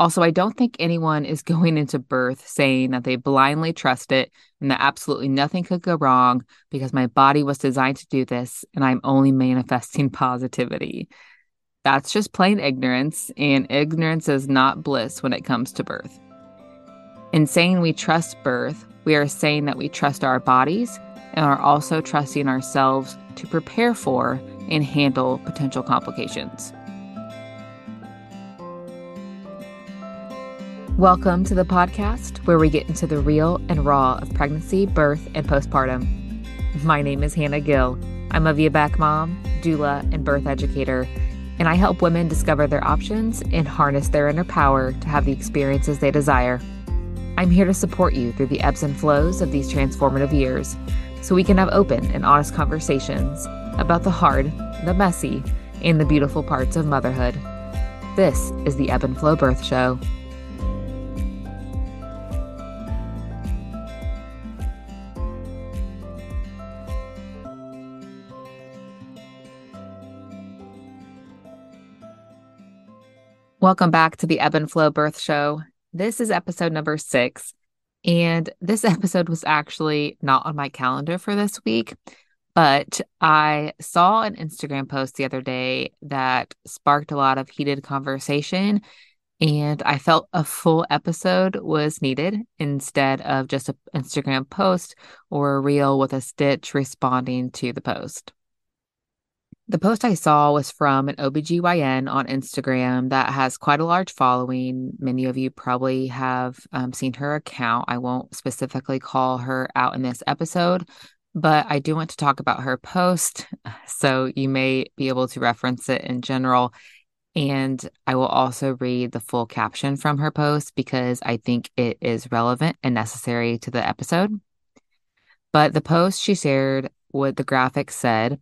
Also, I don't think anyone is going into birth saying that they blindly trust it and that absolutely nothing could go wrong because my body was designed to do this and I'm only manifesting positivity. That's just plain ignorance, and ignorance is not bliss when it comes to birth. In saying we trust birth, we are saying that we trust our bodies and are also trusting ourselves to prepare for and handle potential complications. Welcome to the podcast where we get into the real and raw of pregnancy, birth, and postpartum. My name is Hannah Gill. I'm a VBAC mom, doula, and birth educator, and I help women discover their options and harness their inner power to have the experiences they desire. I'm here to support you through the ebbs and flows of these transformative years so we can have open and honest conversations about the hard, the messy, and the beautiful parts of motherhood. This is the Ebb and Flow Birth Show. Welcome back to the Ebb and Flow Birth Show. This is episode number six. And this episode was actually not on my calendar for this week, but I saw an Instagram post the other day that sparked a lot of heated conversation. And I felt a full episode was needed instead of just an Instagram post or a reel with a stitch responding to the post. The post I saw was from an OBGYN on Instagram that has quite a large following. Many of you probably have um, seen her account. I won't specifically call her out in this episode, but I do want to talk about her post. So you may be able to reference it in general. And I will also read the full caption from her post because I think it is relevant and necessary to the episode. But the post she shared, what the graphic said,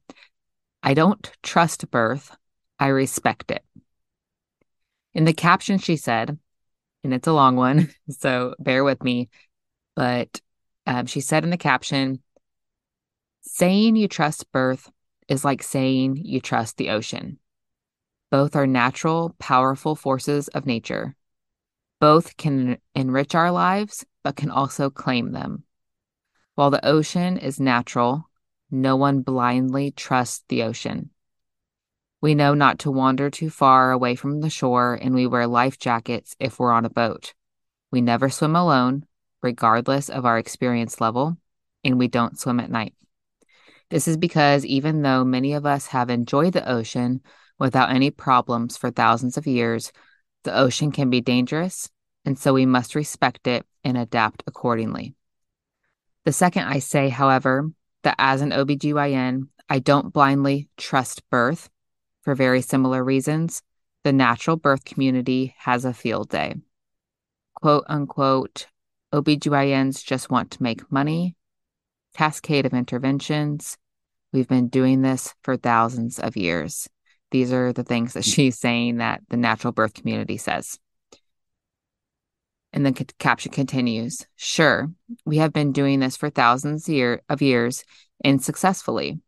I don't trust birth. I respect it. In the caption, she said, and it's a long one, so bear with me, but um, she said in the caption, saying you trust birth is like saying you trust the ocean. Both are natural, powerful forces of nature. Both can enrich our lives, but can also claim them. While the ocean is natural, no one blindly trusts the ocean. We know not to wander too far away from the shore, and we wear life jackets if we're on a boat. We never swim alone, regardless of our experience level, and we don't swim at night. This is because even though many of us have enjoyed the ocean without any problems for thousands of years, the ocean can be dangerous, and so we must respect it and adapt accordingly. The second I say, however, that as an OBGYN, I don't blindly trust birth for very similar reasons. The natural birth community has a field day. Quote unquote, OBGYNs just want to make money. Cascade of interventions. We've been doing this for thousands of years. These are the things that she's saying that the natural birth community says. And the caption continues Sure, we have been doing this for thousands year, of years and successfully.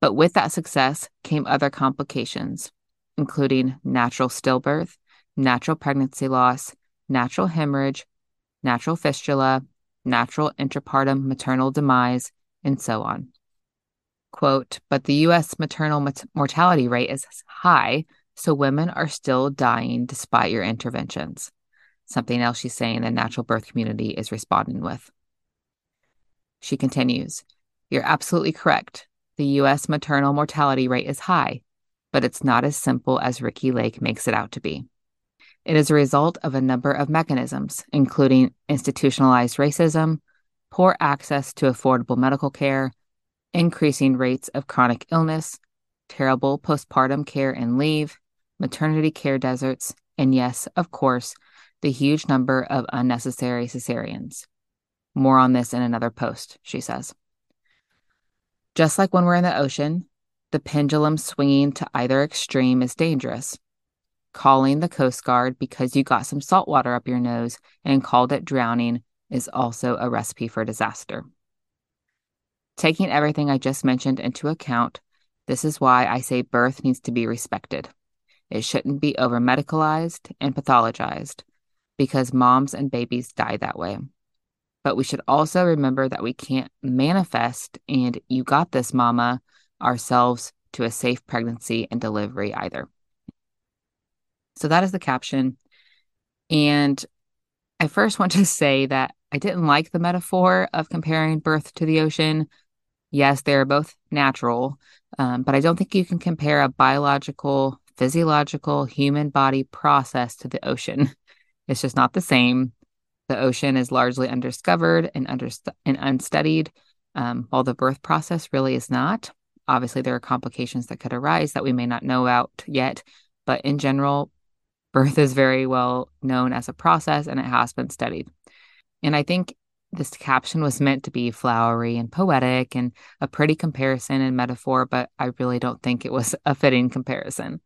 But with that success came other complications, including natural stillbirth, natural pregnancy loss, natural hemorrhage, natural fistula, natural intrapartum maternal demise, and so on. Quote, but the US maternal mat- mortality rate is high, so women are still dying despite your interventions something else she's saying the natural birth community is responding with. She continues, You're absolutely correct. The U.S. maternal mortality rate is high, but it's not as simple as Ricki Lake makes it out to be. It is a result of a number of mechanisms, including institutionalized racism, poor access to affordable medical care, increasing rates of chronic illness, terrible postpartum care and leave, maternity care deserts, and yes, of course, the huge number of unnecessary cesareans. More on this in another post, she says. Just like when we're in the ocean, the pendulum swinging to either extreme is dangerous. Calling the Coast Guard because you got some salt water up your nose and called it drowning is also a recipe for disaster. Taking everything I just mentioned into account, this is why I say birth needs to be respected. It shouldn't be over medicalized and pathologized because moms and babies die that way. But we should also remember that we can't manifest and you got this, mama, ourselves to a safe pregnancy and delivery either. So that is the caption. And I first want to say that I didn't like the metaphor of comparing birth to the ocean. Yes, they're both natural, um, but I don't think you can compare a biological, physiological, human body process to the ocean. It's just not the same. The ocean is largely undiscovered and, underst- and unstudied, um, while the birth process really is not. Obviously, there are complications that could arise that we may not know about yet, but in general, birth is very well known as a process and it has been studied. And I think this caption was meant to be flowery and poetic and a pretty comparison and metaphor, but I really don't think it was a fitting comparison.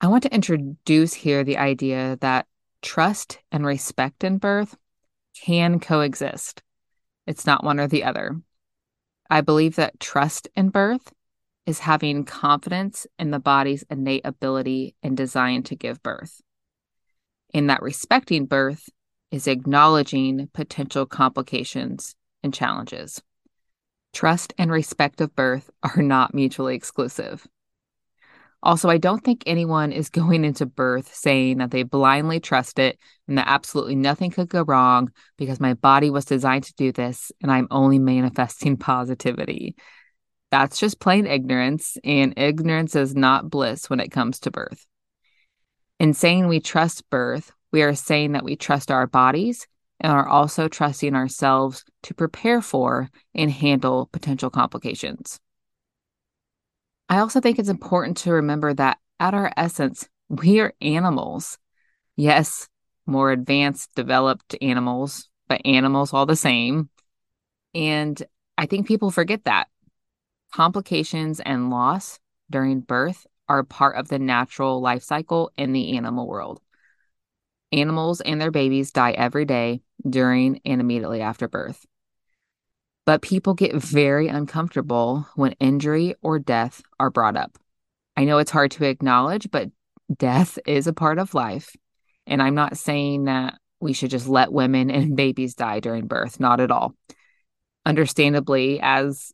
I want to introduce here the idea that trust and respect in birth can coexist. It's not one or the other. I believe that trust in birth is having confidence in the body's innate ability and design to give birth. In that respecting birth is acknowledging potential complications and challenges. Trust and respect of birth are not mutually exclusive. Also, I don't think anyone is going into birth saying that they blindly trust it and that absolutely nothing could go wrong because my body was designed to do this and I'm only manifesting positivity. That's just plain ignorance, and ignorance is not bliss when it comes to birth. In saying we trust birth, we are saying that we trust our bodies and are also trusting ourselves to prepare for and handle potential complications. I also think it's important to remember that at our essence, we are animals. Yes, more advanced, developed animals, but animals all the same. And I think people forget that. Complications and loss during birth are part of the natural life cycle in the animal world. Animals and their babies die every day during and immediately after birth. But people get very uncomfortable when injury or death are brought up. I know it's hard to acknowledge, but death is a part of life. And I'm not saying that we should just let women and babies die during birth, not at all. Understandably, as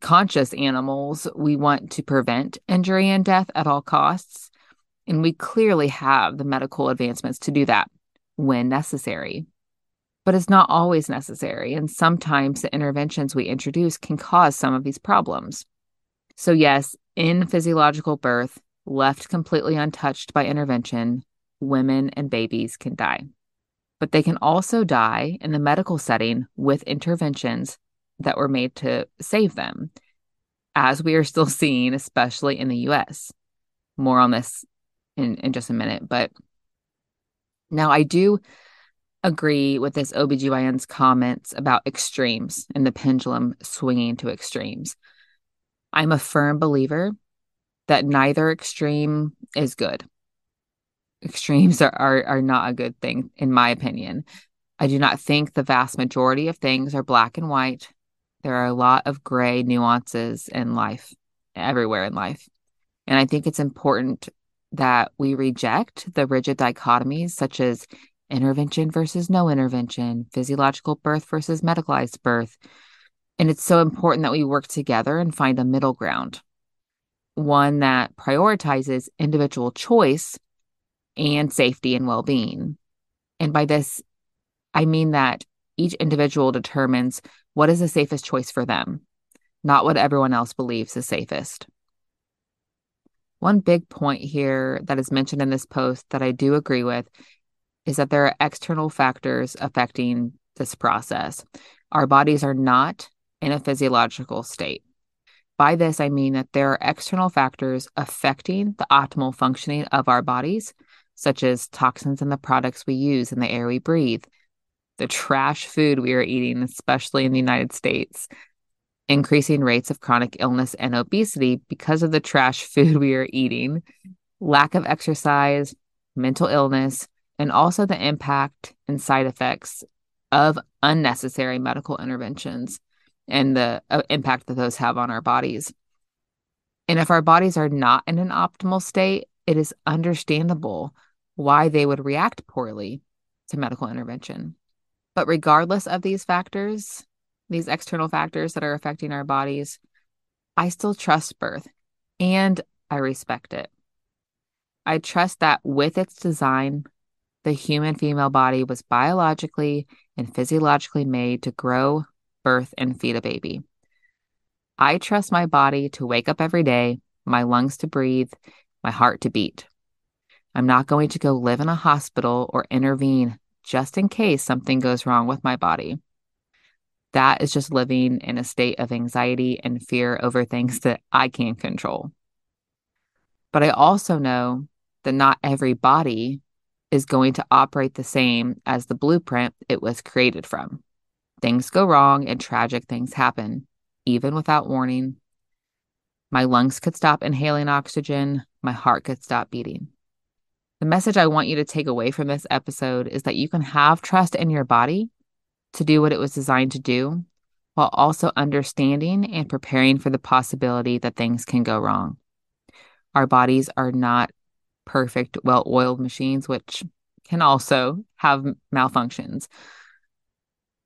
conscious animals, we want to prevent injury and death at all costs. And we clearly have the medical advancements to do that when necessary but it's not always necessary. And sometimes the interventions we introduce can cause some of these problems. So, yes, in physiological birth, left completely untouched by intervention, women and babies can die. But they can also die in the medical setting with interventions that were made to save them, as we are still seeing, especially in the US. More on this in, in just a minute. But now I do agree with this OBGYN's comments about extremes and the pendulum swinging to extremes. I'm a firm believer that neither extreme is good. Extremes are, are, are not a good thing, in my opinion. I do not think the vast majority of things are black and white. There are a lot of gray nuances in life, everywhere in life. And I think it's important that we reject the rigid dichotomies, such as intervention versus no intervention, physiological birth versus medicalized birth. And it's so important that we work together and find a middle ground, one that prioritizes individual choice and safety and well being. And by this, I mean that each individual determines what is the safest choice for them, not what everyone else believes is safest. One big point here that is mentioned in this post that I do agree with is that there are external factors affecting this process. Our bodies are not in a physiological state. By this, I mean that there are external factors affecting the optimal functioning of our bodies, such as toxins in the products we use and the air we breathe, the trash food we are eating, especially in the United States, increasing rates of chronic illness and obesity because of the trash food we are eating, lack of exercise, mental illness, and also the impact and side effects of unnecessary medical interventions and the uh, impact that those have on our bodies. And if our bodies are not in an optimal state, it is understandable why they would react poorly. to medical intervention. But regardless of these factors, these external factors that are affecting our bodies, I still trust birth and I respect it. I trust that with its design, the human female body was biologically and physiologically made to grow, birth, and feed a baby. I trust my body to wake up every day, my lungs to breathe, my heart to beat. I'm not going to go live in a hospital or intervene just in case something goes wrong with my body. That is just living in a state of anxiety and fear over things that I can't control. But I also know that not every body is going to operate the same as the blueprint it was created from. Things go wrong and tragic things happen, even without warning. My lungs could stop inhaling oxygen, my heart could stop beating. The message I want you to take away from this episode is that you can have trust in your body to do what it was designed to do, while also understanding and preparing for the possibility that things can go wrong. Our bodies are not perfect, well oiled machines, which can also have malfunctions.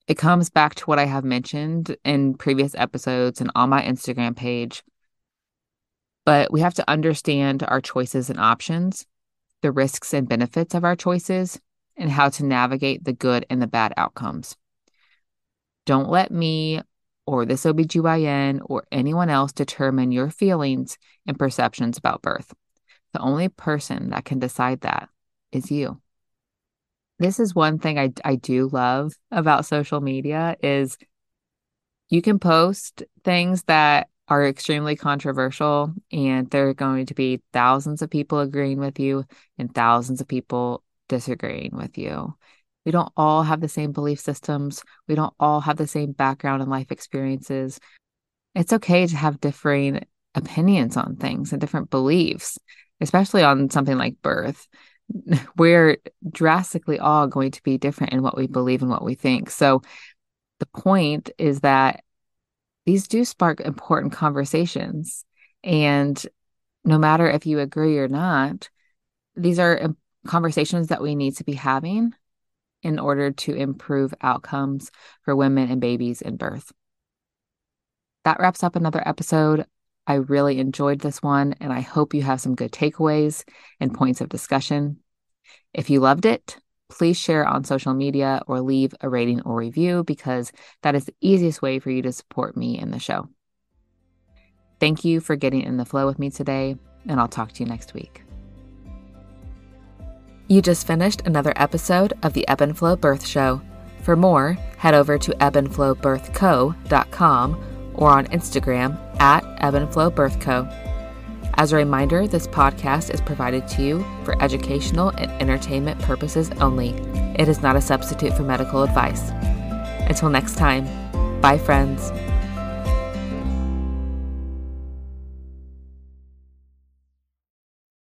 It comes back to what I have mentioned in previous episodes and on my Instagram page. But we have to understand our choices and options, the risks and benefits of our choices, and how to navigate the good and the bad outcomes. Don't let me or this OBGYN or anyone else determine your feelings and perceptions about birth. The only person that can decide that is you. This is one thing I, I do love about social media is you can post things that are extremely controversial and there are going to be thousands of people agreeing with you and thousands of people disagreeing with you. We don't all have the same belief systems. We don't all have the same background and life experiences. It's okay to have differing opinions on things and different beliefs, especially on something like birth. We're drastically all going to be different in what we believe and what we think. So the point is that these do spark important conversations. And no matter if you agree or not, these are um, conversations that we need to be having in order to improve outcomes for women and babies in birth. That wraps up another episode. I really enjoyed this one, and I hope you have some good takeaways and points of discussion. If you loved it, please share on social media or leave a rating or review because that is the easiest way for you to support me in the show. Thank you for getting in the flow with me today, and I'll talk to you next week. You just finished another episode of the Ebb and Flow Birth Show. For more, head over to ebbandflowbirthco.com or on Instagram at ebbandflowbirthco. As a reminder, this podcast is provided to you for educational and entertainment purposes only. It is not a substitute for medical advice. Until next time, bye, friends.